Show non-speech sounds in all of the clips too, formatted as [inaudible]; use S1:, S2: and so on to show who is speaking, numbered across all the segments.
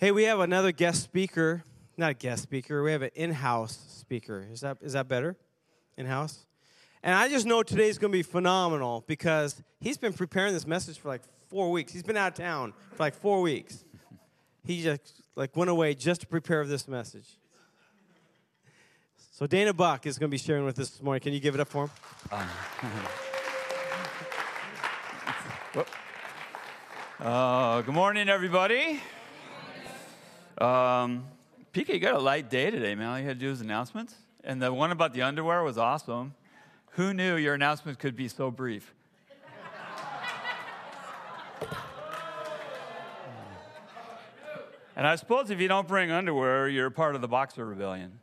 S1: Hey, we have another guest speaker. Not a guest speaker. We have an in-house speaker. Is that is that better? In-house. And I just know today's going to be phenomenal because he's been preparing this message for like four weeks. He's been out of town for like four weeks. He just like went away just to prepare this message. So Dana Buck is going to be sharing with us this morning. Can you give it up for him? Um, [laughs]
S2: uh, good morning, everybody. Um, PK, you got a light day today, man. All you had to do was announcements. And the one about the underwear was awesome. Who knew your announcement could be so brief? and I suppose if you don't bring underwear, you're part of the Boxer Rebellion.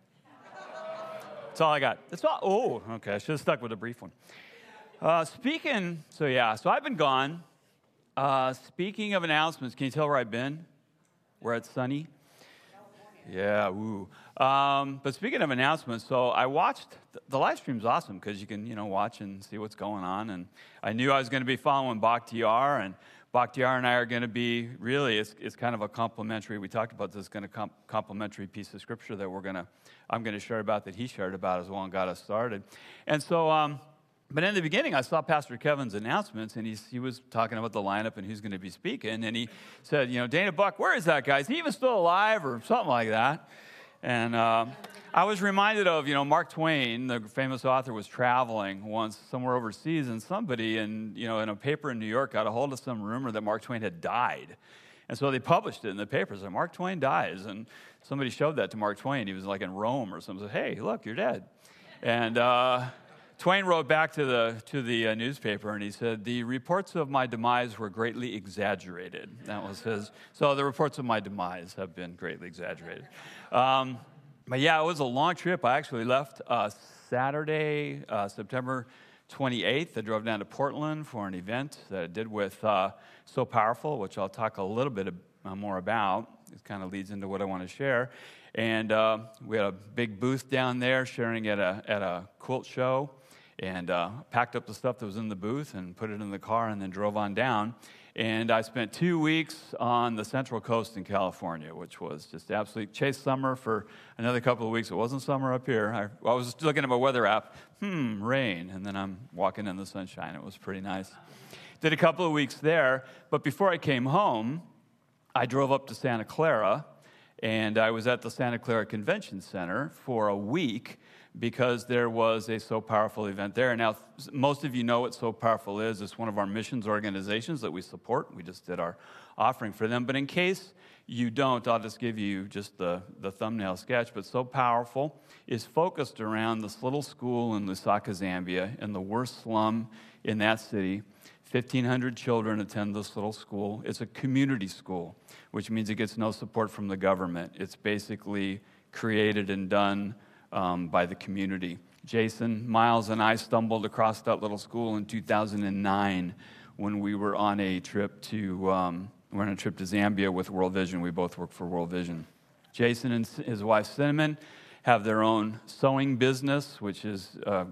S2: That's all I got. That's all. Oh, okay. I should have stuck with a brief one. Uh, speaking, so yeah, so I've been gone. Uh, speaking of announcements, can you tell where I've been? Where it's sunny? Yeah, woo. Um, but speaking of announcements, so I watched the live stream's awesome because you can you know watch and see what's going on. And I knew I was going to be following Bakhtiar, and Bakhtiar and I are going to be really it's, it's kind of a complementary. We talked about this kind of comp- complementary piece of scripture that we're going to I'm going to share about that he shared about as well and got us started. And so. Um, but in the beginning, I saw Pastor Kevin's announcements, and he was talking about the lineup and who's going to be speaking. And he said, You know, Dana Buck, where is that guy? Is he even still alive or something like that? And uh, I was reminded of, you know, Mark Twain, the famous author, was traveling once somewhere overseas, and somebody in, you know, in a paper in New York got a hold of some rumor that Mark Twain had died. And so they published it in the papers, and Mark Twain dies. And somebody showed that to Mark Twain. He was like in Rome or something. Said, hey, look, you're dead. And, uh, Twain wrote back to the, to the uh, newspaper and he said, The reports of my demise were greatly exaggerated. That was his. So the reports of my demise have been greatly exaggerated. Um, but yeah, it was a long trip. I actually left uh, Saturday, uh, September 28th. I drove down to Portland for an event that I did with uh, So Powerful, which I'll talk a little bit uh, more about. It kind of leads into what I want to share. And uh, we had a big booth down there sharing at a, at a quilt show and uh, packed up the stuff that was in the booth and put it in the car and then drove on down. And I spent two weeks on the Central Coast in California, which was just absolutely chase summer for another couple of weeks. It wasn't summer up here. I, I was looking at my weather app, hmm, rain. And then I'm walking in the sunshine. It was pretty nice. Did a couple of weeks there. But before I came home, I drove up to Santa Clara and I was at the Santa Clara Convention Center for a week because there was a So Powerful event there. Now, most of you know what So Powerful is. It's one of our missions organizations that we support. We just did our offering for them. But in case you don't, I'll just give you just the, the thumbnail sketch. But So Powerful is focused around this little school in Lusaka, Zambia, in the worst slum in that city. 1,500 children attend this little school. It's a community school, which means it gets no support from the government. It's basically created and done um, by the community. Jason, Miles, and I stumbled across that little school in 2009 when we were on a trip to um, we on a trip to Zambia with World Vision. We both work for World Vision. Jason and his wife Cinnamon have their own sewing business, which is uh,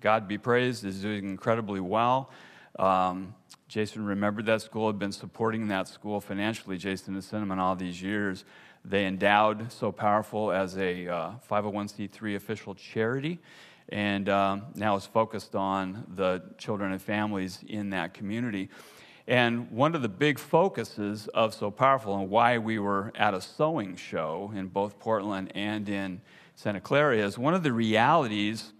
S2: God be praised, is doing incredibly well. Um, Jason remembered that school, had been supporting that school financially, Jason and Cinnamon, all these years. They endowed So Powerful as a uh, 501c3 official charity, and um, now is focused on the children and families in that community. And one of the big focuses of So Powerful and why we were at a sewing show in both Portland and in Santa Clara is one of the realities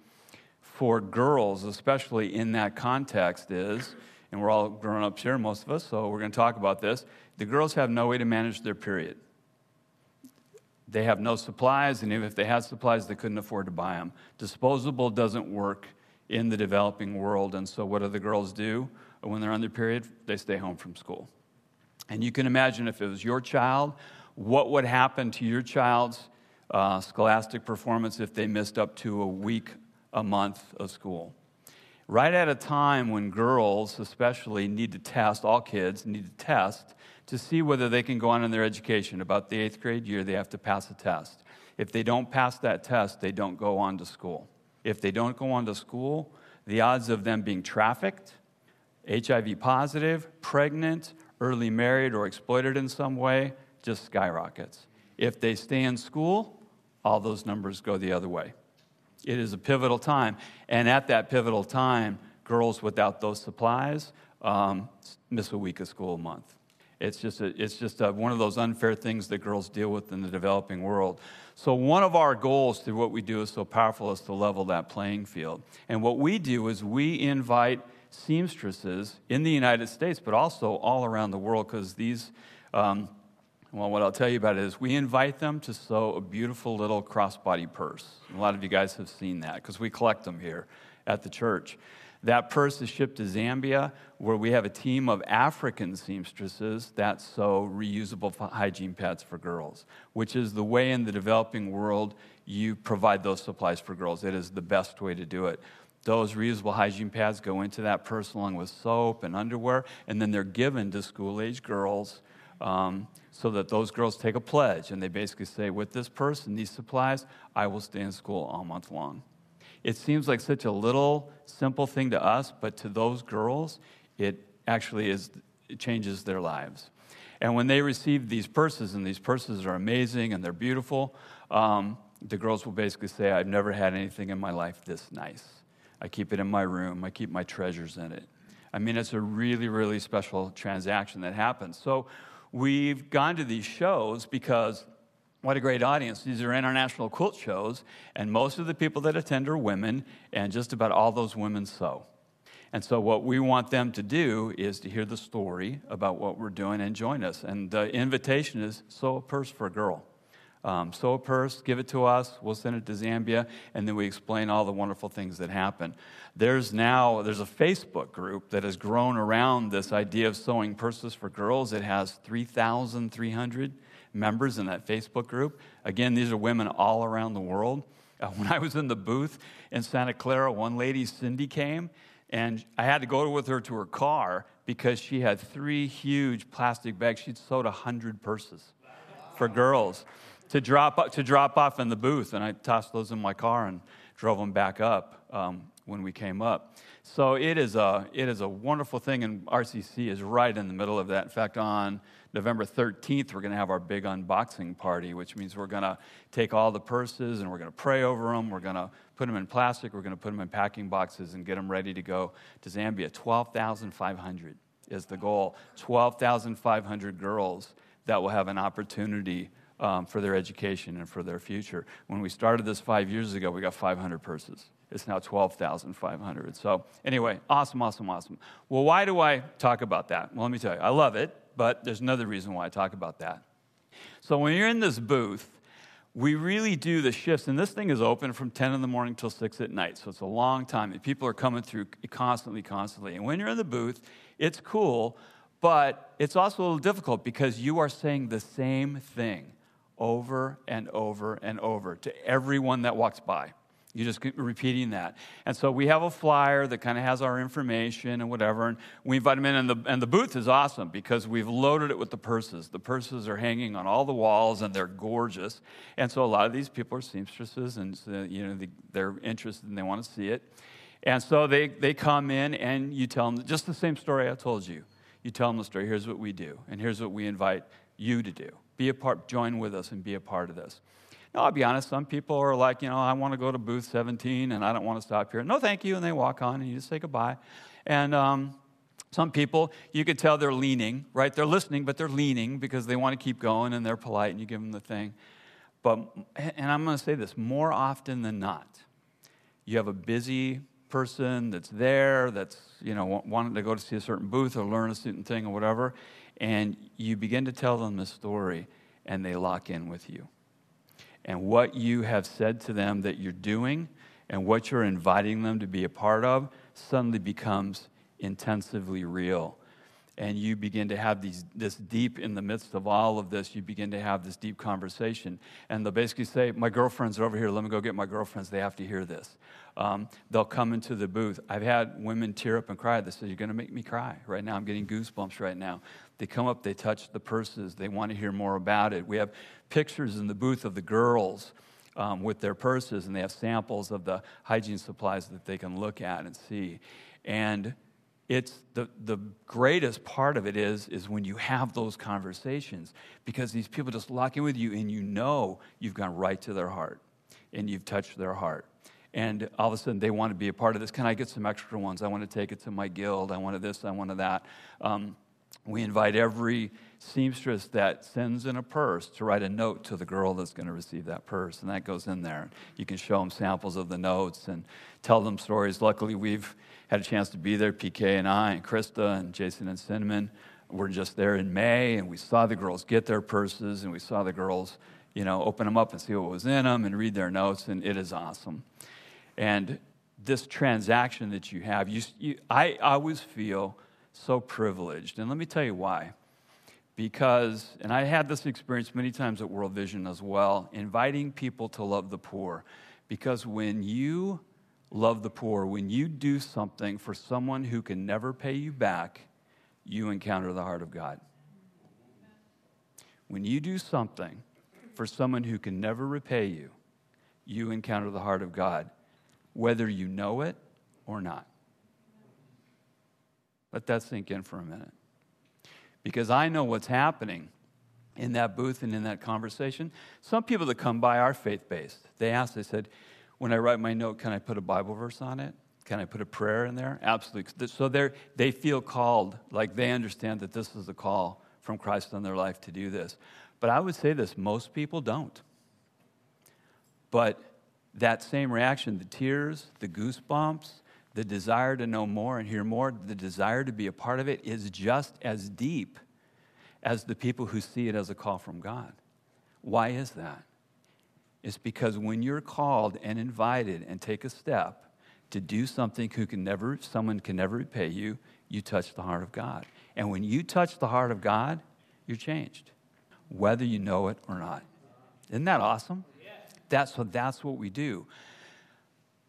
S2: for girls, especially in that context, is, and we're all grown ups here, most of us, so we're going to talk about this. The girls have no way to manage their period. They have no supplies, and even if they had supplies, they couldn't afford to buy them. Disposable doesn't work in the developing world, and so what do the girls do when they're their period? They stay home from school. And you can imagine if it was your child, what would happen to your child's uh, scholastic performance if they missed up to a week, a month of school? Right at a time when girls, especially, need to test, all kids need to test to see whether they can go on in their education. About the eighth grade year, they have to pass a test. If they don't pass that test, they don't go on to school. If they don't go on to school, the odds of them being trafficked, HIV positive, pregnant, early married, or exploited in some way just skyrockets. If they stay in school, all those numbers go the other way. It is a pivotal time. And at that pivotal time, girls without those supplies um, miss a week of school a month. It's just, a, it's just a, one of those unfair things that girls deal with in the developing world. So, one of our goals through what we do is so powerful is to level that playing field. And what we do is we invite seamstresses in the United States, but also all around the world, because these, um, well, what I'll tell you about it is we invite them to sew a beautiful little crossbody purse. A lot of you guys have seen that because we collect them here at the church. That purse is shipped to Zambia, where we have a team of African seamstresses that sew reusable hygiene pads for girls, which is the way in the developing world you provide those supplies for girls. It is the best way to do it. Those reusable hygiene pads go into that purse along with soap and underwear, and then they're given to school age girls um, so that those girls take a pledge. And they basically say, with this purse and these supplies, I will stay in school all month long. It seems like such a little simple thing to us, but to those girls, it actually is, it changes their lives. And when they receive these purses, and these purses are amazing and they're beautiful, um, the girls will basically say, I've never had anything in my life this nice. I keep it in my room, I keep my treasures in it. I mean, it's a really, really special transaction that happens. So we've gone to these shows because what a great audience. These are international quilt shows, and most of the people that attend are women, and just about all those women sew. And so, what we want them to do is to hear the story about what we're doing and join us. And the invitation is sew a purse for a girl. Um, sew a purse, give it to us, we'll send it to Zambia, and then we explain all the wonderful things that happen. There's now there's a Facebook group that has grown around this idea of sewing purses for girls. It has 3,300 members in that Facebook group. Again, these are women all around the world. Uh, [laughs] when I was in the booth in Santa Clara, one lady, Cindy, came, and I had to go with her to her car because she had three huge plastic bags. She'd sewed 100 purses for girls to drop, to drop off in the booth. And I tossed those in my car and drove them back up um, when we came up. So it is, a, it is a wonderful thing, and RCC is right in the middle of that. In fact, on November 13th, we're going to have our big unboxing party, which means we're going to take all the purses and we're going to pray over them. We're going to put them in plastic. We're going to put them in packing boxes and get them ready to go to Zambia. 12,500 is the goal. 12,500 girls that will have an opportunity um, for their education and for their future. When we started this five years ago, we got 500 purses. It's now 12,500. So, anyway, awesome, awesome, awesome. Well, why do I talk about that? Well, let me tell you, I love it but there's another reason why I talk about that. So when you're in this booth, we really do the shifts, and this thing is open from 10 in the morning till 6 at night, so it's a long time. And people are coming through constantly, constantly. And when you're in the booth, it's cool, but it's also a little difficult because you are saying the same thing over and over and over to everyone that walks by. You just keep repeating that. And so we have a flyer that kind of has our information and whatever. And we invite them in. And the, and the booth is awesome because we've loaded it with the purses. The purses are hanging on all the walls and they're gorgeous. And so a lot of these people are seamstresses and so, you know, they're interested and they want to see it. And so they, they come in and you tell them just the same story I told you. You tell them the story. Here's what we do. And here's what we invite you to do. Be a part, join with us and be a part of this. Now, I'll be honest, some people are like, you know, I want to go to booth 17 and I don't want to stop here. No, thank you. And they walk on and you just say goodbye. And um, some people, you could tell they're leaning, right? They're listening, but they're leaning because they want to keep going and they're polite and you give them the thing. But, and I'm going to say this more often than not, you have a busy person that's there, that's, you know, wanting to go to see a certain booth or learn a certain thing or whatever, and you begin to tell them the story and they lock in with you and what you have said to them that you're doing and what you're inviting them to be a part of suddenly becomes intensively real. And you begin to have these, this deep, in the midst of all of this, you begin to have this deep conversation. And they'll basically say, My girlfriends are over here. Let me go get my girlfriends. They have to hear this. Um, they'll come into the booth. I've had women tear up and cry. They say, You're going to make me cry. Right now, I'm getting goosebumps right now. They come up, they touch the purses, they want to hear more about it. We have pictures in the booth of the girls um, with their purses, and they have samples of the hygiene supplies that they can look at and see. And it's the, the greatest part of it is, is when you have those conversations because these people just lock in with you and you know you've gone right to their heart and you've touched their heart. And all of a sudden they want to be a part of this. Can I get some extra ones? I want to take it to my guild. I wanted this, I wanted that. Um, we invite every seamstress that sends in a purse to write a note to the girl that's going to receive that purse, and that goes in there. You can show them samples of the notes and tell them stories. Luckily, we've had a chance to be there, PK and I, and Krista, and Jason and Cinnamon. We're just there in May, and we saw the girls get their purses, and we saw the girls, you know, open them up and see what was in them and read their notes, and it is awesome. And this transaction that you have, you, you, I always feel so privileged. And let me tell you why. Because, and I had this experience many times at World Vision as well, inviting people to love the poor. Because when you love the poor, when you do something for someone who can never pay you back, you encounter the heart of God. When you do something for someone who can never repay you, you encounter the heart of God, whether you know it or not. Let that sink in for a minute. Because I know what's happening in that booth and in that conversation. Some people that come by are faith based. They ask, they said, when I write my note, can I put a Bible verse on it? Can I put a prayer in there? Absolutely. So they they feel called, like they understand that this is a call from Christ on their life to do this. But I would say this most people don't. But that same reaction, the tears, the goosebumps, the desire to know more and hear more, the desire to be a part of it is just as deep as the people who see it as a call from God. Why is that? It's because when you're called and invited and take a step to do something who can never, someone can never repay you, you touch the heart of God. And when you touch the heart of God, you're changed, whether you know it or not. Isn't that awesome? That's what, that's what we do.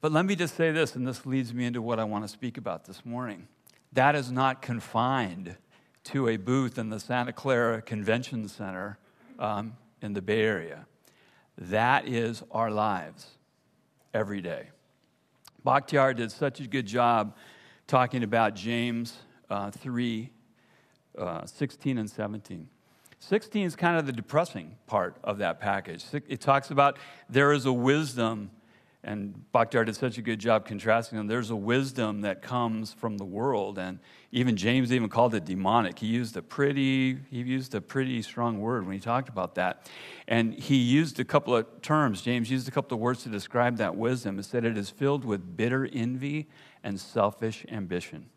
S2: But let me just say this, and this leads me into what I want to speak about this morning. That is not confined to a booth in the Santa Clara Convention Center um, in the Bay Area. That is our lives every day. Bakhtiar did such a good job talking about James uh, 3 uh, 16 and 17. 16 is kind of the depressing part of that package. It talks about there is a wisdom and Bakhtiar did such a good job contrasting them. There's a wisdom that comes from the world, and even James even called it demonic. He used a pretty he used a pretty strong word when he talked about that, and he used a couple of terms. James used a couple of words to describe that wisdom. He said it is filled with bitter envy and selfish ambition.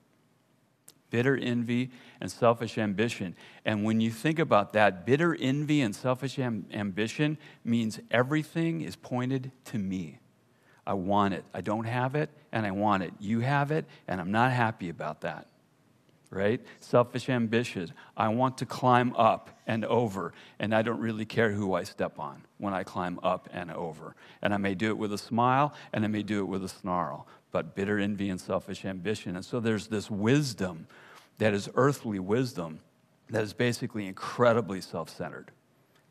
S2: Bitter envy and selfish ambition. And when you think about that, bitter envy and selfish am- ambition means everything is pointed to me. I want it. I don't have it, and I want it. You have it, and I'm not happy about that. Right? Selfish ambition. I want to climb up and over, and I don't really care who I step on when I climb up and over. And I may do it with a smile, and I may do it with a snarl, but bitter envy and selfish ambition. And so there's this wisdom that is earthly wisdom that is basically incredibly self centered,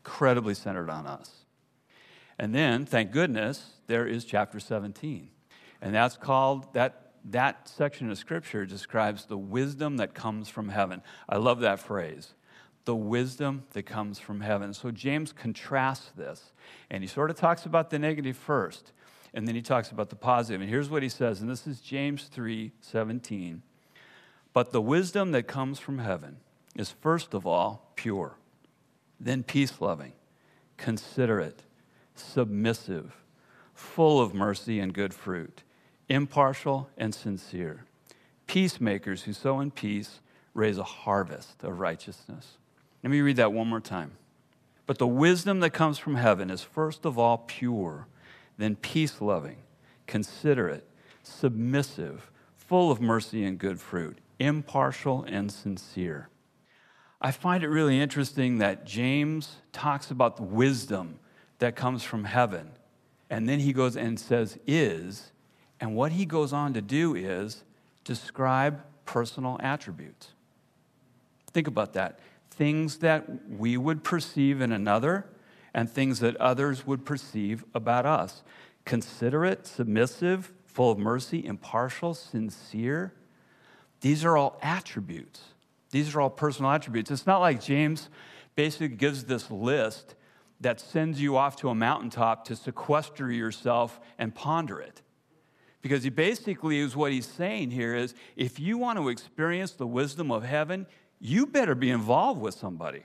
S2: incredibly centered on us. And then, thank goodness, there is chapter 17. And that's called, that, that section of scripture describes the wisdom that comes from heaven. I love that phrase. The wisdom that comes from heaven. So James contrasts this, and he sort of talks about the negative first, and then he talks about the positive. And here's what he says, and this is James 3 17. But the wisdom that comes from heaven is first of all pure, then peace loving, considerate submissive, full of mercy and good fruit, impartial and sincere. Peacemakers who sow in peace raise a harvest of righteousness. Let me read that one more time. But the wisdom that comes from heaven is first of all pure, then peace loving, considerate, submissive, full of mercy and good fruit, impartial and sincere. I find it really interesting that James talks about the wisdom that comes from heaven. And then he goes and says, is. And what he goes on to do is describe personal attributes. Think about that. Things that we would perceive in another and things that others would perceive about us. Considerate, submissive, full of mercy, impartial, sincere. These are all attributes. These are all personal attributes. It's not like James basically gives this list that sends you off to a mountaintop to sequester yourself and ponder it. Because he basically is what he's saying here is if you want to experience the wisdom of heaven, you better be involved with somebody.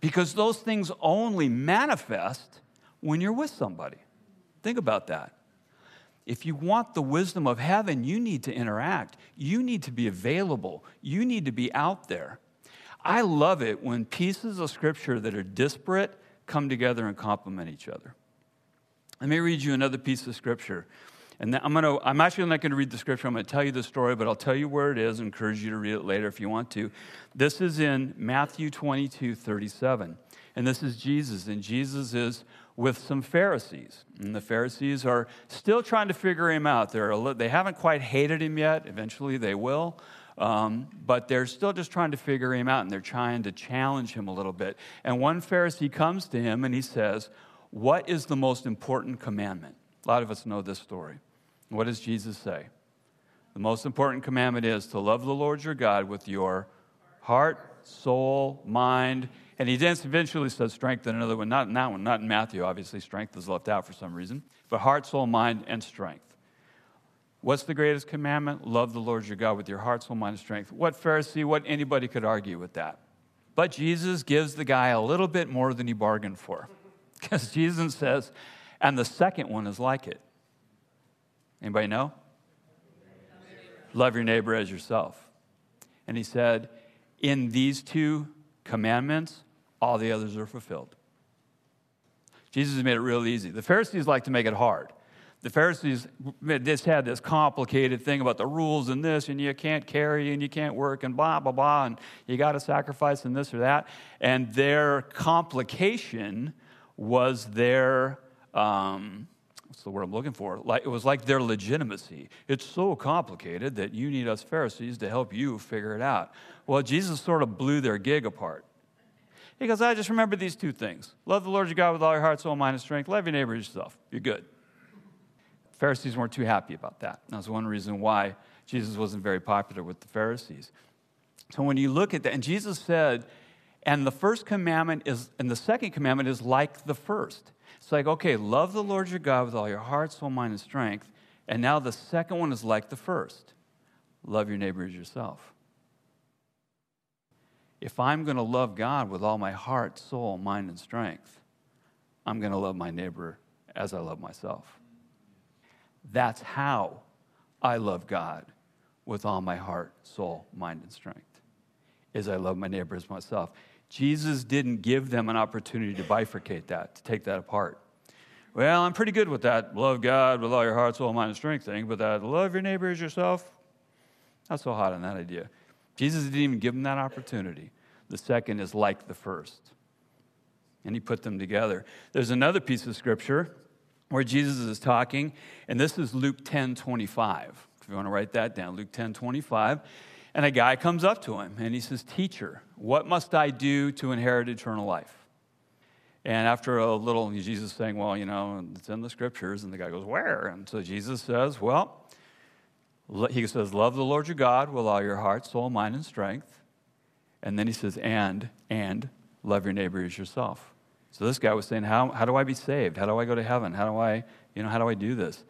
S2: Because those things only manifest when you're with somebody. Think about that. If you want the wisdom of heaven, you need to interact. You need to be available. You need to be out there. I love it when pieces of scripture that are disparate come together and complement each other. Let me read you another piece of scripture. And I'm, gonna, I'm actually not going to read the scripture. I'm going to tell you the story, but I'll tell you where it is encourage you to read it later if you want to. This is in Matthew 22 37. And this is Jesus. And Jesus is with some Pharisees. And the Pharisees are still trying to figure him out. They're, they haven't quite hated him yet. Eventually they will. Um, but they're still just trying to figure him out and they're trying to challenge him a little bit. And one Pharisee comes to him and he says, What is the most important commandment? A lot of us know this story. What does Jesus say? The most important commandment is to love the Lord your God with your heart, soul, mind, and he then eventually says strength in another one, not in that one, not in Matthew, obviously, strength is left out for some reason, but heart, soul, mind, and strength. What's the greatest commandment? Love the Lord your God with your heart, soul, mind, and strength. What Pharisee, what anybody could argue with that? But Jesus gives the guy a little bit more than he bargained for. [laughs] Because Jesus says, and the second one is like it. Anybody know? Love your neighbor as yourself. And he said, In these two commandments, all the others are fulfilled. Jesus made it real easy. The Pharisees like to make it hard. The Pharisees just had this complicated thing about the rules and this, and you can't carry and you can't work and blah, blah, blah, and you got to sacrifice and this or that. And their complication was their um, what's the word I'm looking for? Like, it was like their legitimacy. It's so complicated that you need us Pharisees to help you figure it out. Well, Jesus sort of blew their gig apart. He goes, I just remember these two things love the Lord your God with all your heart, soul, mind, and strength. Love your neighbor yourself. You're good. Pharisees weren't too happy about that. That's one reason why Jesus wasn't very popular with the Pharisees. So when you look at that, and Jesus said, and the first commandment is, and the second commandment is like the first. It's like, okay, love the Lord your God with all your heart, soul, mind, and strength. And now the second one is like the first love your neighbor as yourself. If I'm going to love God with all my heart, soul, mind, and strength, I'm going to love my neighbor as I love myself. That's how I love God with all my heart, soul, mind, and strength. Is I love my neighbor as myself. Jesus didn't give them an opportunity to bifurcate that, to take that apart. Well, I'm pretty good with that. Love God with all your heart, soul, mind, and strength thing, but that love your neighbor as yourself, not so hot on that idea. Jesus didn't even give them that opportunity. The second is like the first. And he put them together. There's another piece of scripture where Jesus is talking, and this is Luke 10 25. If you want to write that down, Luke 10 25. And a guy comes up to him and he says, Teacher, what must I do to inherit eternal life? And after a little, Jesus saying, Well, you know, it's in the scriptures. And the guy goes, Where? And so Jesus says, Well, he says, Love the Lord your God with all your heart, soul, mind, and strength. And then he says, And, and love your neighbor as yourself. So this guy was saying, how, how do I be saved? How do I go to heaven? How do I, you know, how do I do this?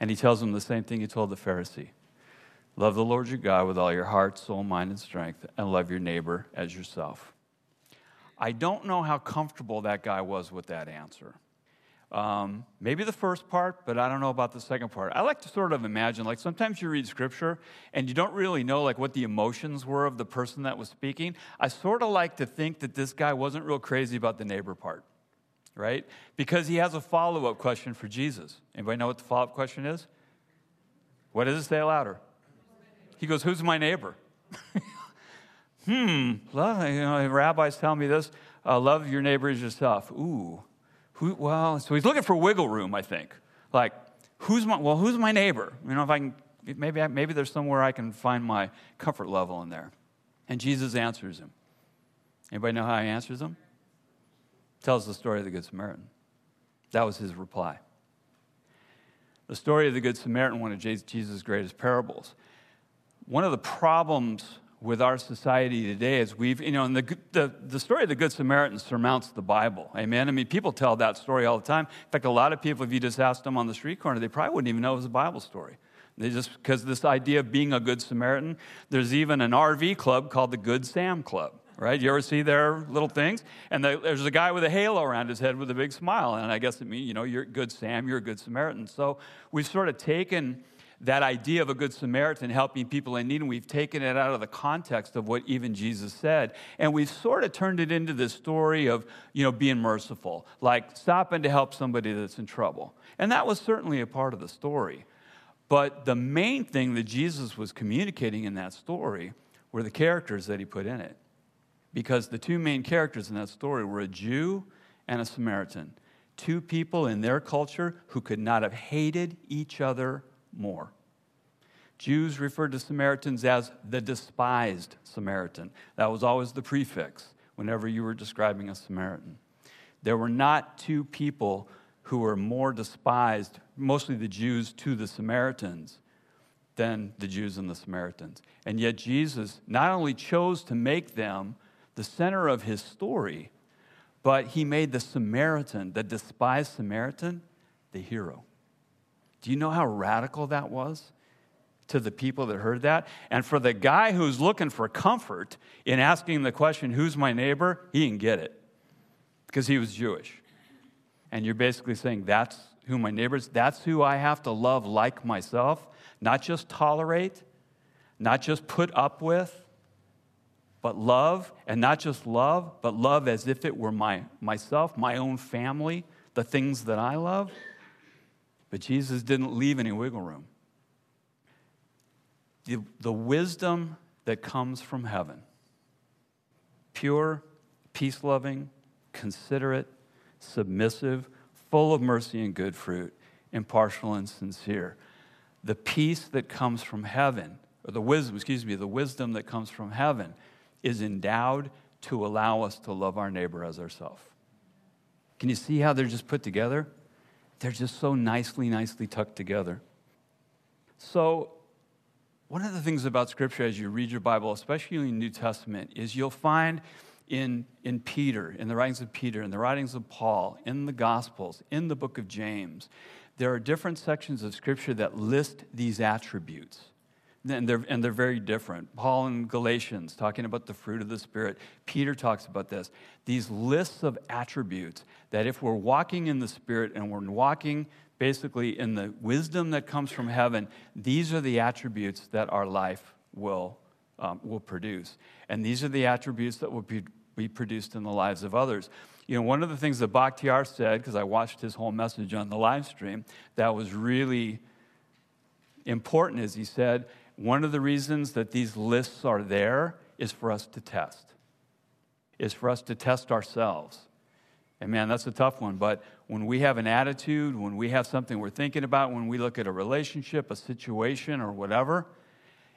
S2: And he tells him the same thing he told the Pharisee. Love the Lord your God with all your heart, soul, mind, and strength, and love your neighbor as yourself. I don't know how comfortable that guy was with that answer. Um, maybe the first part, but I don't know about the second part. I like to sort of imagine, like sometimes you read scripture and you don't really know like what the emotions were of the person that was speaking. I sort of like to think that this guy wasn't real crazy about the neighbor part, right? Because he has a follow-up question for Jesus. Anybody know what the follow-up question is? What does it say louder? He goes, "Who's my neighbor?" [laughs] hmm. Well, you know, rabbis tell me this: uh, love your neighbor as yourself. Ooh. Who, well, so he's looking for wiggle room, I think. Like, who's my, well, who's my neighbor? You know, if I can, maybe, maybe there's somewhere I can find my comfort level in there. And Jesus answers him. Anybody know how he answers him? Tells the story of the Good Samaritan. That was his reply. The story of the Good Samaritan, one of Jesus' greatest parables. one of the problems with our society today is we've, you know, and the, the, the story of the Good Samaritan surmounts the Bible. Amen? I mean, people tell that story all the time. In fact, a lot of people, if you just asked them on the street corner, they probably wouldn't even know it was a Bible story. They just, because this idea of being a good Samaritan, there's even an RV club called the Good Sam Club, right? You ever see their little things? And the, there's a guy with a halo around his head with a big smile. And I guess it means, you know, you're good Sam, you're a good Samaritan. So we've sort of taken that idea of a good Samaritan helping people in need, and we've taken it out of the context of what even Jesus said, and we've sort of turned it into this story of, you know, being merciful, like stopping to help somebody that's in trouble. And that was certainly a part of the story. But the main thing that Jesus was communicating in that story were the characters that he put in it. Because the two main characters in that story were a Jew and a Samaritan. Two people in their culture who could not have hated each other more. Jews referred to Samaritans as the despised Samaritan. That was always the prefix whenever you were describing a Samaritan. There were not two people who were more despised, mostly the Jews to the Samaritans, than the Jews and the Samaritans. And yet, Jesus not only chose to make them the center of his story, but he made the Samaritan, the despised Samaritan, the hero. Do you know how radical that was to the people that heard that? And for the guy who's looking for comfort in asking the question, Who's my neighbor? he didn't get it because he was Jewish. And you're basically saying, That's who my neighbor is. That's who I have to love like myself, not just tolerate, not just put up with. But love, and not just love, but love as if it were my, myself, my own family, the things that I love. But Jesus didn't leave any wiggle room. The, the wisdom that comes from heaven pure, peace loving, considerate, submissive, full of mercy and good fruit, impartial and sincere. The peace that comes from heaven, or the wisdom, excuse me, the wisdom that comes from heaven is endowed to allow us to love our neighbor as ourselves. Can you see how they're just put together? They're just so nicely, nicely tucked together. So, one of the things about Scripture as you read your Bible, especially in the New Testament, is you'll find in, in Peter, in the writings of Peter, in the writings of Paul, in the Gospels, in the book of James, there are different sections of Scripture that list these attributes and they're, and they're very different. Paul in Galatians, talking about the fruit of the Spirit. Peter talks about this. These lists of attributes that if we're walking in the Spirit and we're walking basically in the wisdom that comes from heaven, these are the attributes that our life will, um, will produce. And these are the attributes that will be, be produced in the lives of others. You know, one of the things that Bakhtiar said, because I watched his whole message on the live stream, that was really important is he said, one of the reasons that these lists are there is for us to test, is for us to test ourselves. And man, that's a tough one. But when we have an attitude, when we have something we're thinking about, when we look at a relationship, a situation, or whatever,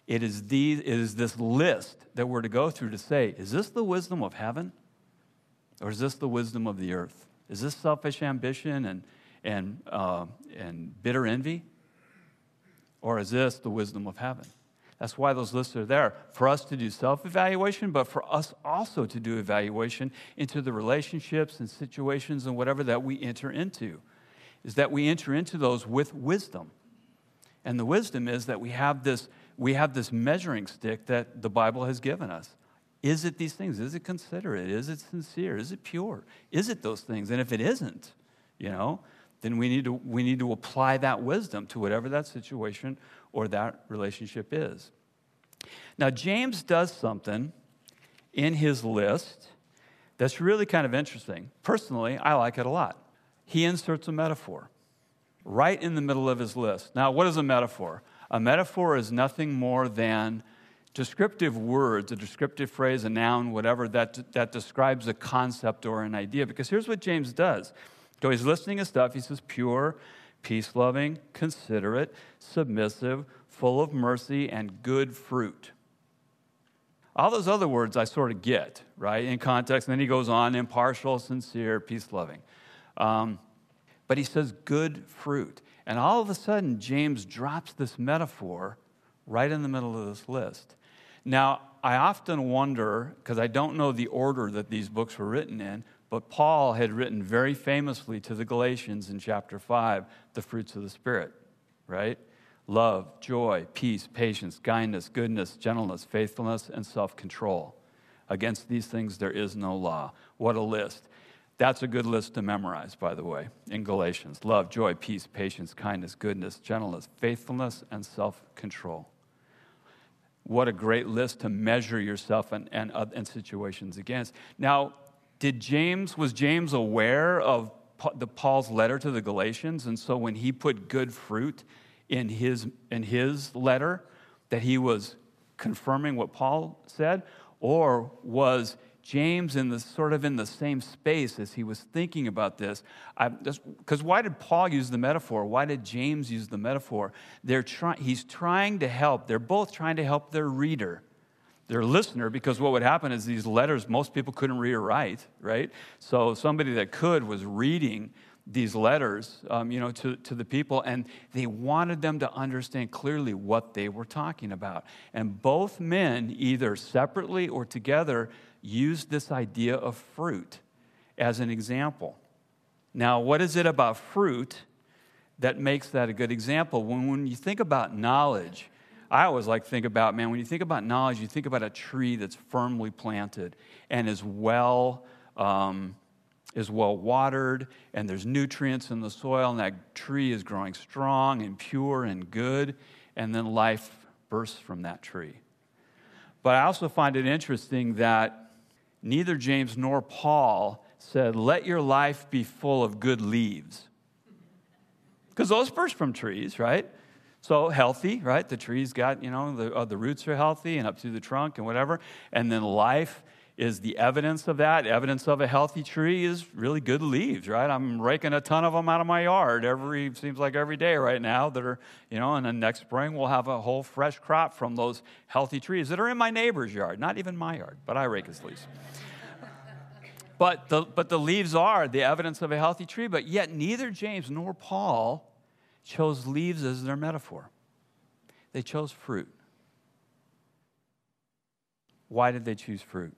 S2: it is, these, it is this list that we're to go through to say, is this the wisdom of heaven? Or is this the wisdom of the earth? Is this selfish ambition and, and, uh, and bitter envy? Or is this the wisdom of heaven? That's why those lists are there for us to do self evaluation, but for us also to do evaluation into the relationships and situations and whatever that we enter into. Is that we enter into those with wisdom. And the wisdom is that we have this, we have this measuring stick that the Bible has given us. Is it these things? Is it considerate? Is it sincere? Is it pure? Is it those things? And if it isn't, you know, then we need to, we need to apply that wisdom to whatever that situation or that relationship is. Now, James does something in his list that's really kind of interesting. Personally, I like it a lot. He inserts a metaphor right in the middle of his list. Now, what is a metaphor? A metaphor is nothing more than descriptive words, a descriptive phrase, a noun, whatever, that, that describes a concept or an idea. Because here's what James does so he's listening to stuff. He says, pure, peace loving, considerate, submissive, full of mercy, and good fruit. All those other words I sort of get, right, in context. And then he goes on impartial, sincere, peace loving. Um, but he says good fruit. And all of a sudden, James drops this metaphor right in the middle of this list. Now, I often wonder, because I don't know the order that these books were written in, but Paul had written very famously to the Galatians in chapter 5 the fruits of the Spirit, right? Love, joy, peace, patience, kindness, goodness, gentleness, faithfulness, and self control. Against these things there is no law. What a list. That's a good list to memorize, by the way, in Galatians. Love, joy, peace, patience, kindness, goodness, gentleness, faithfulness, and self control. What a great list to measure yourself and, and, uh, and situations against. Now, did James, was James aware of the Paul's letter to the Galatians? And so when he put good fruit in his, in his letter, that he was confirming what Paul said? Or was James in the sort of in the same space as he was thinking about this? Because why did Paul use the metaphor? Why did James use the metaphor? They're try, he's trying to help. They're both trying to help their reader their listener because what would happen is these letters most people couldn't read or write right? So somebody that could was reading these letters um, you know to, to the people and they wanted them to understand clearly what they were talking about. And both men either separately or together used this idea of fruit as an example. Now what is it about fruit that makes that a good example? When, when you think about knowledge I always like to think about, man, when you think about knowledge, you think about a tree that's firmly planted and is well, um, is well watered, and there's nutrients in the soil, and that tree is growing strong and pure and good, and then life bursts from that tree. But I also find it interesting that neither James nor Paul said, Let your life be full of good leaves. Because those burst from trees, right? So healthy, right? The tree's got, you know, the, uh, the roots are healthy and up through the trunk and whatever. And then life is the evidence of that. Evidence of a healthy tree is really good leaves, right? I'm raking a ton of them out of my yard every, seems like every day right now that are, you know, and then next spring we'll have a whole fresh crop from those healthy trees that are in my neighbor's yard, not even my yard, but I rake his leaves. but, the, but the leaves are the evidence of a healthy tree, but yet neither James nor Paul chose leaves as their metaphor. They chose fruit. Why did they choose fruit?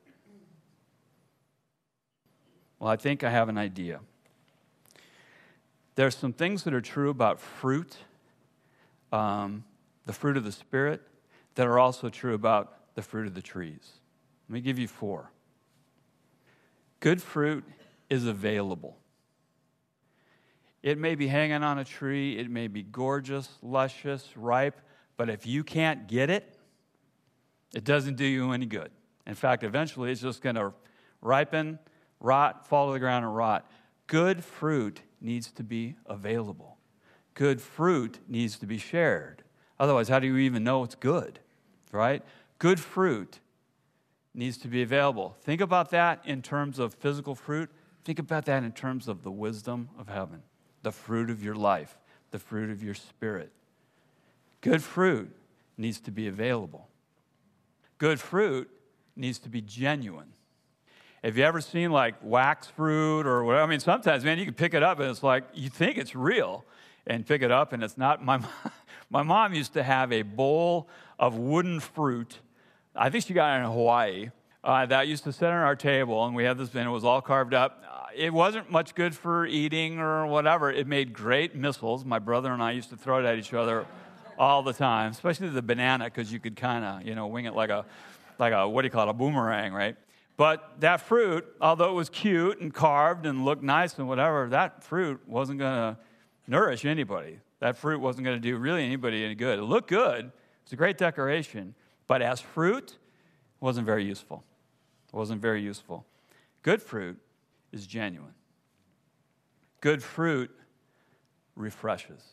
S2: Well, I think I have an idea. There's some things that are true about fruit, um, the fruit of the Spirit, that are also true about the fruit of the trees. Let me give you four. Good fruit is available. It may be hanging on a tree, it may be gorgeous, luscious, ripe, but if you can't get it, it doesn't do you any good. In fact, eventually it's just going to ripen, rot, fall to the ground, and rot. Good fruit needs to be available. Good fruit needs to be shared. Otherwise, how do you even know it's good? Right? Good fruit needs to be available. Think about that in terms of physical fruit. Think about that in terms of the wisdom of heaven the fruit of your life, the fruit of your spirit. Good fruit needs to be available. Good fruit needs to be genuine. Have you ever seen like wax fruit or whatever? I mean, sometimes, man, you can pick it up and it's like you think it's real and pick it up and it's not. My, [laughs] my mom used to have a bowl of wooden fruit. I think she got it in Hawaii. Uh, that used to sit on our table, and we had this, and it was all carved up it wasn't much good for eating or whatever. It made great missiles. My brother and I used to throw it at each other all the time, especially the banana, because you could kind of, you know, wing it like a, like a, what do you call it, a boomerang, right? But that fruit, although it was cute and carved and looked nice and whatever, that fruit wasn't going to nourish anybody. That fruit wasn't going to do really anybody any good. It looked good. It's a great decoration. But as fruit, it wasn't very useful. It wasn't very useful. Good fruit is genuine. Good fruit refreshes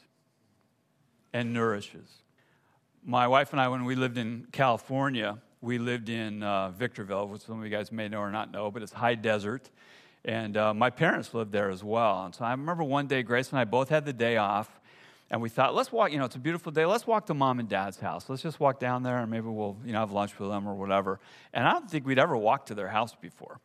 S2: and nourishes. My wife and I, when we lived in California, we lived in uh, Victorville, which some of you guys may know or not know, but it's high desert. And uh, my parents lived there as well. And so I remember one day, Grace and I both had the day off, and we thought, let's walk, you know, it's a beautiful day. Let's walk to mom and dad's house. Let's just walk down there and maybe we'll, you know, have lunch with them or whatever. And I don't think we'd ever walked to their house before.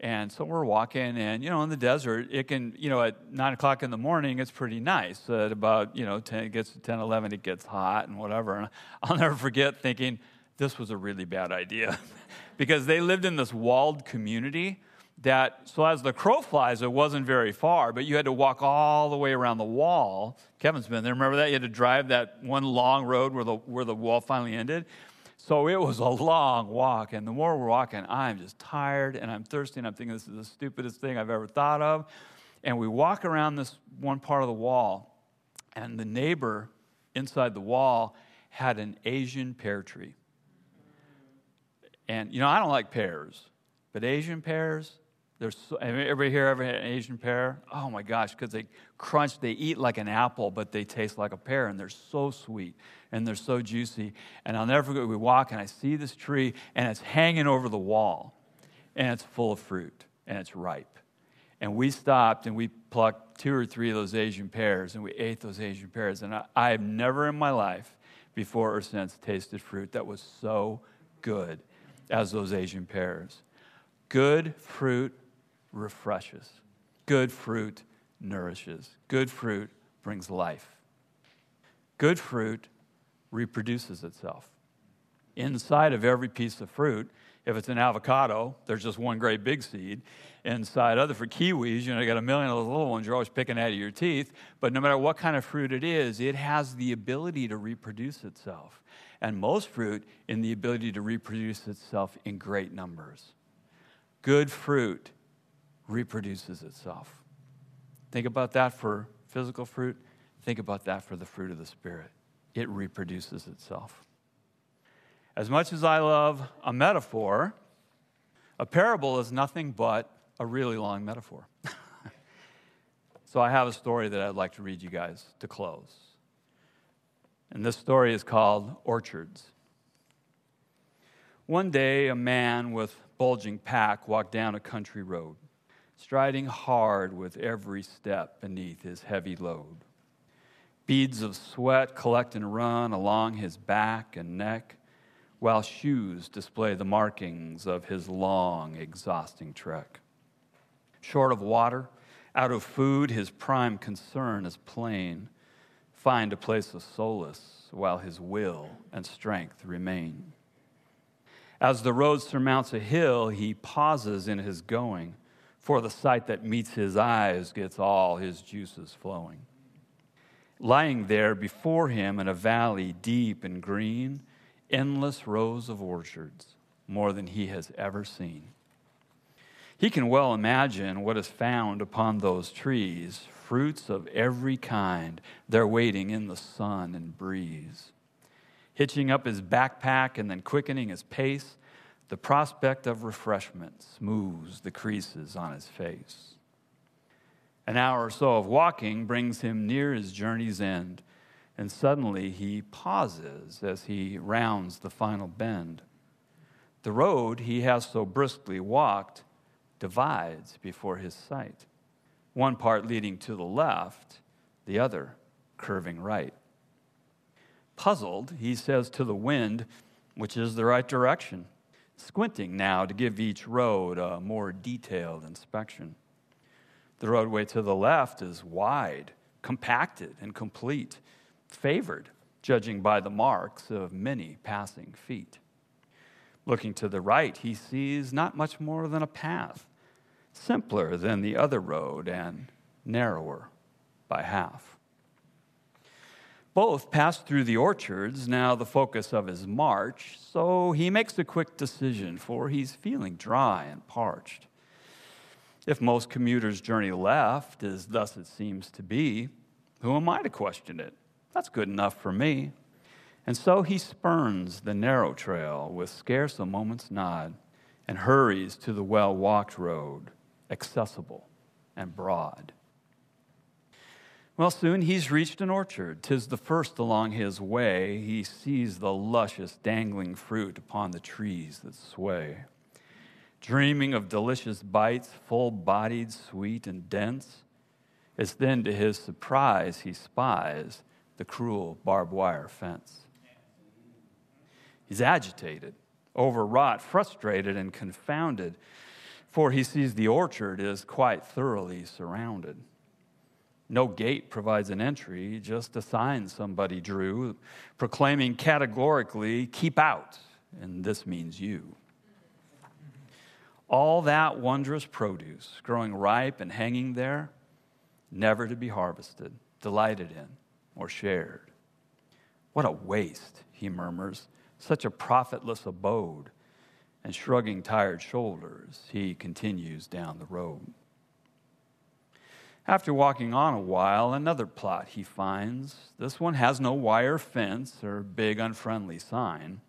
S2: And so we're walking, and you know, in the desert, it can, you know, at nine o'clock in the morning, it's pretty nice. At about, you know, 10, it gets to 10, 11, it gets hot and whatever. And I'll [laughs] never forget thinking, this was a really bad idea. [laughs] because they lived in this walled community that, so as the crow flies, it wasn't very far, but you had to walk all the way around the wall. Kevin's been there. Remember that? You had to drive that one long road where the, where the wall finally ended. So it was a long walk. And the more we're walking, I'm just tired and I'm thirsty. And I'm thinking, this is the stupidest thing I've ever thought of. And we walk around this one part of the wall, and the neighbor inside the wall had an Asian pear tree. And, you know, I don't like pears, but Asian pears, there's so, everybody here ever had an Asian pear? Oh my gosh, because they crunch, they eat like an apple, but they taste like a pear, and they're so sweet and they're so juicy. And I'll never forget, we walk and I see this tree, and it's hanging over the wall, and it's full of fruit, and it's ripe. And we stopped and we plucked two or three of those Asian pears, and we ate those Asian pears. And I, I have never in my life, before or since, tasted fruit that was so good as those Asian pears. Good fruit refreshes. Good fruit nourishes. Good fruit brings life. Good fruit reproduces itself. Inside of every piece of fruit, if it's an avocado, there's just one great big seed. Inside other for kiwis, you know, you got a million of those little ones you're always picking out of your teeth. But no matter what kind of fruit it is, it has the ability to reproduce itself. And most fruit in the ability to reproduce itself in great numbers. Good fruit reproduces itself. Think about that for physical fruit. Think about that for the fruit of the Spirit. It reproduces itself. As much as I love a metaphor, a parable is nothing but a really long metaphor. [laughs] so I have a story that I'd like to read you guys to close. And this story is called Orchards. One day, a man with bulging pack walked down a country road striding hard with every step beneath his heavy load. Beads of sweat collect and run along his back and neck, while shoes display the markings of his long, exhausting trek. Short of water, out of food, his prime concern is plain find a place of solace while his will and strength remain. As the road surmounts a hill, he pauses in his going for the sight that meets his eyes gets all his juices flowing. Lying there before him in a valley deep and green, endless rows of orchards, more than he has ever seen. He can well imagine what is found upon those trees fruits of every kind. They're waiting in the sun and breeze. Hitching up his backpack and then quickening his pace, the prospect of refreshment smooths the creases on his face. An hour or so of walking brings him near his journey's end, and suddenly he pauses as he rounds the final bend. The road he has so briskly walked divides before his sight, one part leading to the left, the other curving right. Puzzled, he says to the wind, which is the right direction squinting now to give each road a more detailed inspection. The roadway to the left is wide, compacted, and complete, favored, judging by the marks of many passing feet. Looking to the right, he sees not much more than a path, simpler than the other road and narrower by half. Both pass through the orchards, now the focus of his march, so he makes a quick decision, for he's feeling dry and parched. If most commuters journey left, as thus it seems to be, who am I to question it? That's good enough for me. And so he spurns the narrow trail with scarce a moment's nod and hurries to the well walked road, accessible and broad. Well, soon he's reached an orchard. Tis the first along his way. He sees the luscious dangling fruit upon the trees that sway. Dreaming of delicious bites, full bodied, sweet, and dense, it's then to his surprise he spies the cruel barbed wire fence. He's agitated, overwrought, frustrated, and confounded for he sees the orchard is quite thoroughly surrounded. No gate provides an entry, just a sign somebody drew proclaiming categorically, keep out, and this means you. All that wondrous produce growing ripe and hanging there, never to be harvested, delighted in, or shared. What a waste, he murmurs, such a profitless abode. And shrugging tired shoulders, he continues down the road. After walking on a while, another plot he finds. This one has no wire fence or big unfriendly sign.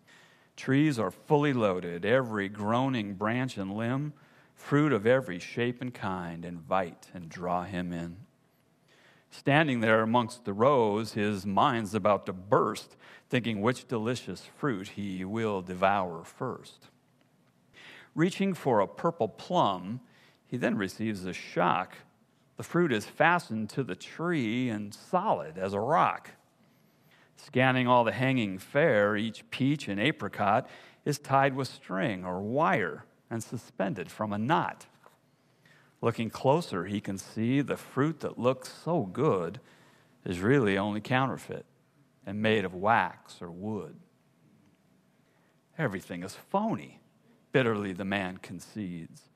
S2: Trees are fully loaded, every groaning branch and limb, fruit of every shape and kind, invite and draw him in. Standing there amongst the rows, his mind's about to burst, thinking which delicious fruit he will devour first. Reaching for a purple plum, he then receives a shock. The fruit is fastened to the tree and solid as a rock. Scanning all the hanging fare, each peach and apricot is tied with string or wire and suspended from a knot. Looking closer, he can see the fruit that looks so good is really only counterfeit and made of wax or wood. Everything is phony, bitterly the man concedes.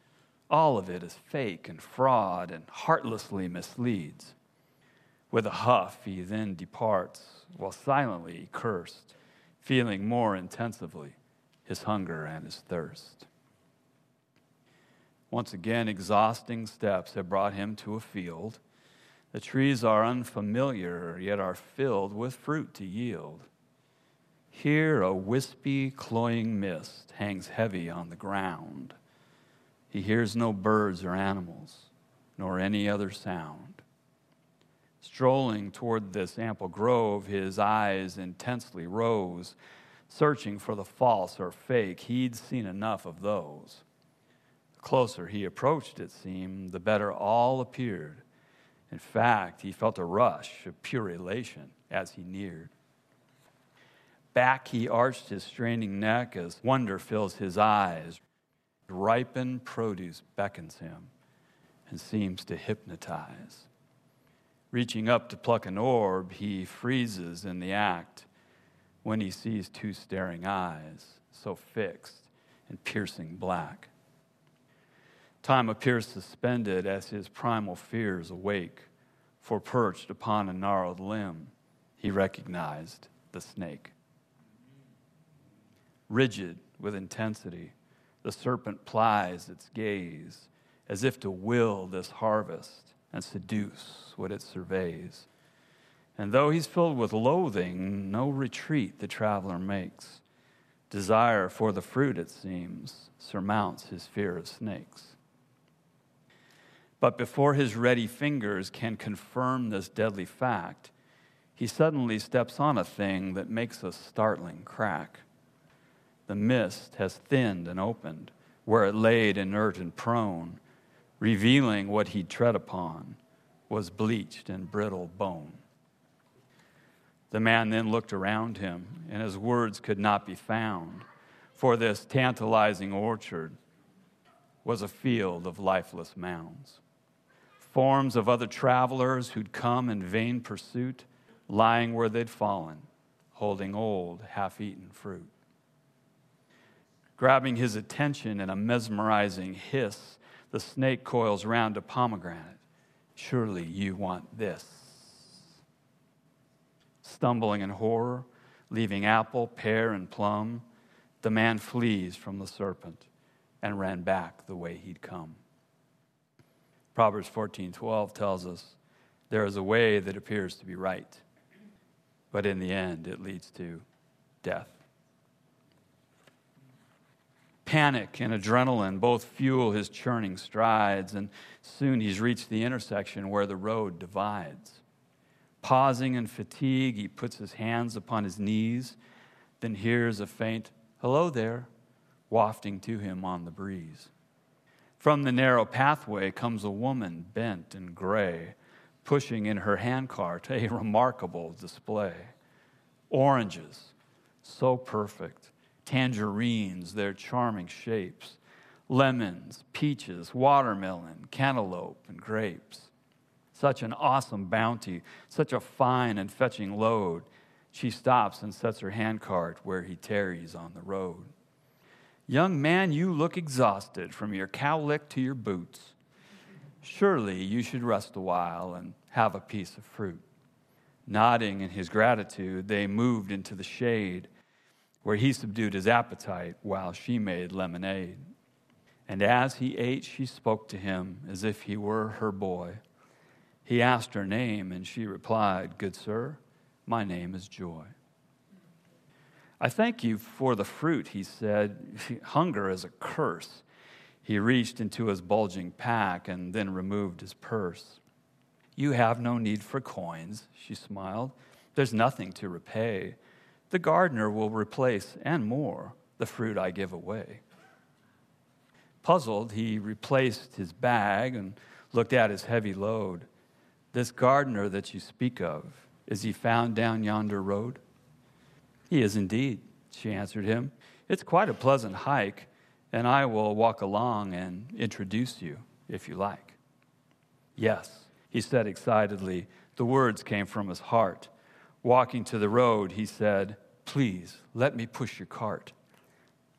S2: All of it is fake and fraud and heartlessly misleads. With a huff, he then departs, while silently he cursed, feeling more intensively his hunger and his thirst. Once again, exhausting steps have brought him to a field. The trees are unfamiliar, yet are filled with fruit to yield. Here, a wispy, cloying mist hangs heavy on the ground. He hears no birds or animals, nor any other sound. Strolling toward this ample grove, his eyes intensely rose, searching for the false or fake. He'd seen enough of those. The closer he approached, it seemed, the better all appeared. In fact, he felt a rush of pure elation as he neared. Back he arched his straining neck as wonder fills his eyes. Ripened produce beckons him and seems to hypnotize. Reaching up to pluck an orb, he freezes in the act when he sees two staring eyes, so fixed and piercing black. Time appears suspended as his primal fears awake, for perched upon a gnarled limb, he recognized the snake. Rigid with intensity, the serpent plies its gaze as if to will this harvest and seduce what it surveys. And though he's filled with loathing, no retreat the traveler makes. Desire for the fruit, it seems, surmounts his fear of snakes. But before his ready fingers can confirm this deadly fact, he suddenly steps on a thing that makes a startling crack. The mist has thinned and opened where it laid inert and prone, revealing what he'd tread upon was bleached and brittle bone. The man then looked around him, and his words could not be found, for this tantalizing orchard was a field of lifeless mounds forms of other travelers who'd come in vain pursuit, lying where they'd fallen, holding old, half eaten fruit. Grabbing his attention in a mesmerizing hiss, the snake coils round a pomegranate. Surely you want this. Stumbling in horror, leaving apple, pear, and plum, the man flees from the serpent and ran back the way he'd come. Proverbs 14:12 tells us there is a way that appears to be right, but in the end it leads to death. Panic and adrenaline both fuel his churning strides, and soon he's reached the intersection where the road divides. Pausing in fatigue, he puts his hands upon his knees, then hears a faint, Hello there, wafting to him on the breeze. From the narrow pathway comes a woman bent and gray, pushing in her handcart a remarkable display. Oranges, so perfect, tangerines, their charming shapes, lemons, peaches, watermelon, cantaloupe, and grapes. Such an awesome bounty, such a fine and fetching load. She stops and sets her handcart where he tarries on the road. Young man, you look exhausted from your cowlick to your boots. Surely you should rest a while and have a piece of fruit. Nodding in his gratitude, they moved into the shade where he subdued his appetite while she made lemonade. And as he ate, she spoke to him as if he were her boy. He asked her name, and she replied, Good sir, my name is Joy. I thank you for the fruit, he said. [laughs] Hunger is a curse. He reached into his bulging pack and then removed his purse. You have no need for coins, she smiled. There's nothing to repay. The gardener will replace, and more, the fruit I give away. Puzzled, he replaced his bag and looked at his heavy load. This gardener that you speak of, is he found down yonder road? He is indeed, she answered him. It's quite a pleasant hike, and I will walk along and introduce you if you like. Yes, he said excitedly. The words came from his heart. Walking to the road, he said, Please, let me push your cart.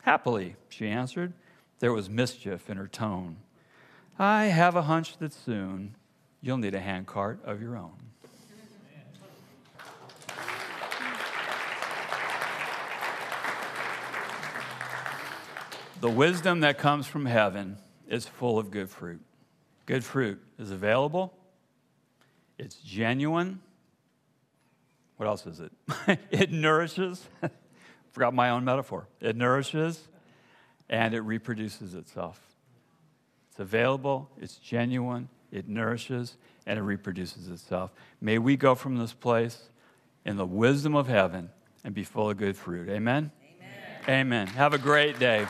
S2: Happily, she answered. There was mischief in her tone. I have a hunch that soon you'll need a handcart of your own. The wisdom that comes from heaven is full of good fruit. Good fruit is available, it's genuine. What else is it? [laughs] it nourishes. [laughs] Forgot my own metaphor. It nourishes and it reproduces itself. It's available, it's genuine, it nourishes, and it reproduces itself. May we go from this place in the wisdom of heaven and be full of good fruit. Amen? Amen. Amen. Have a great day.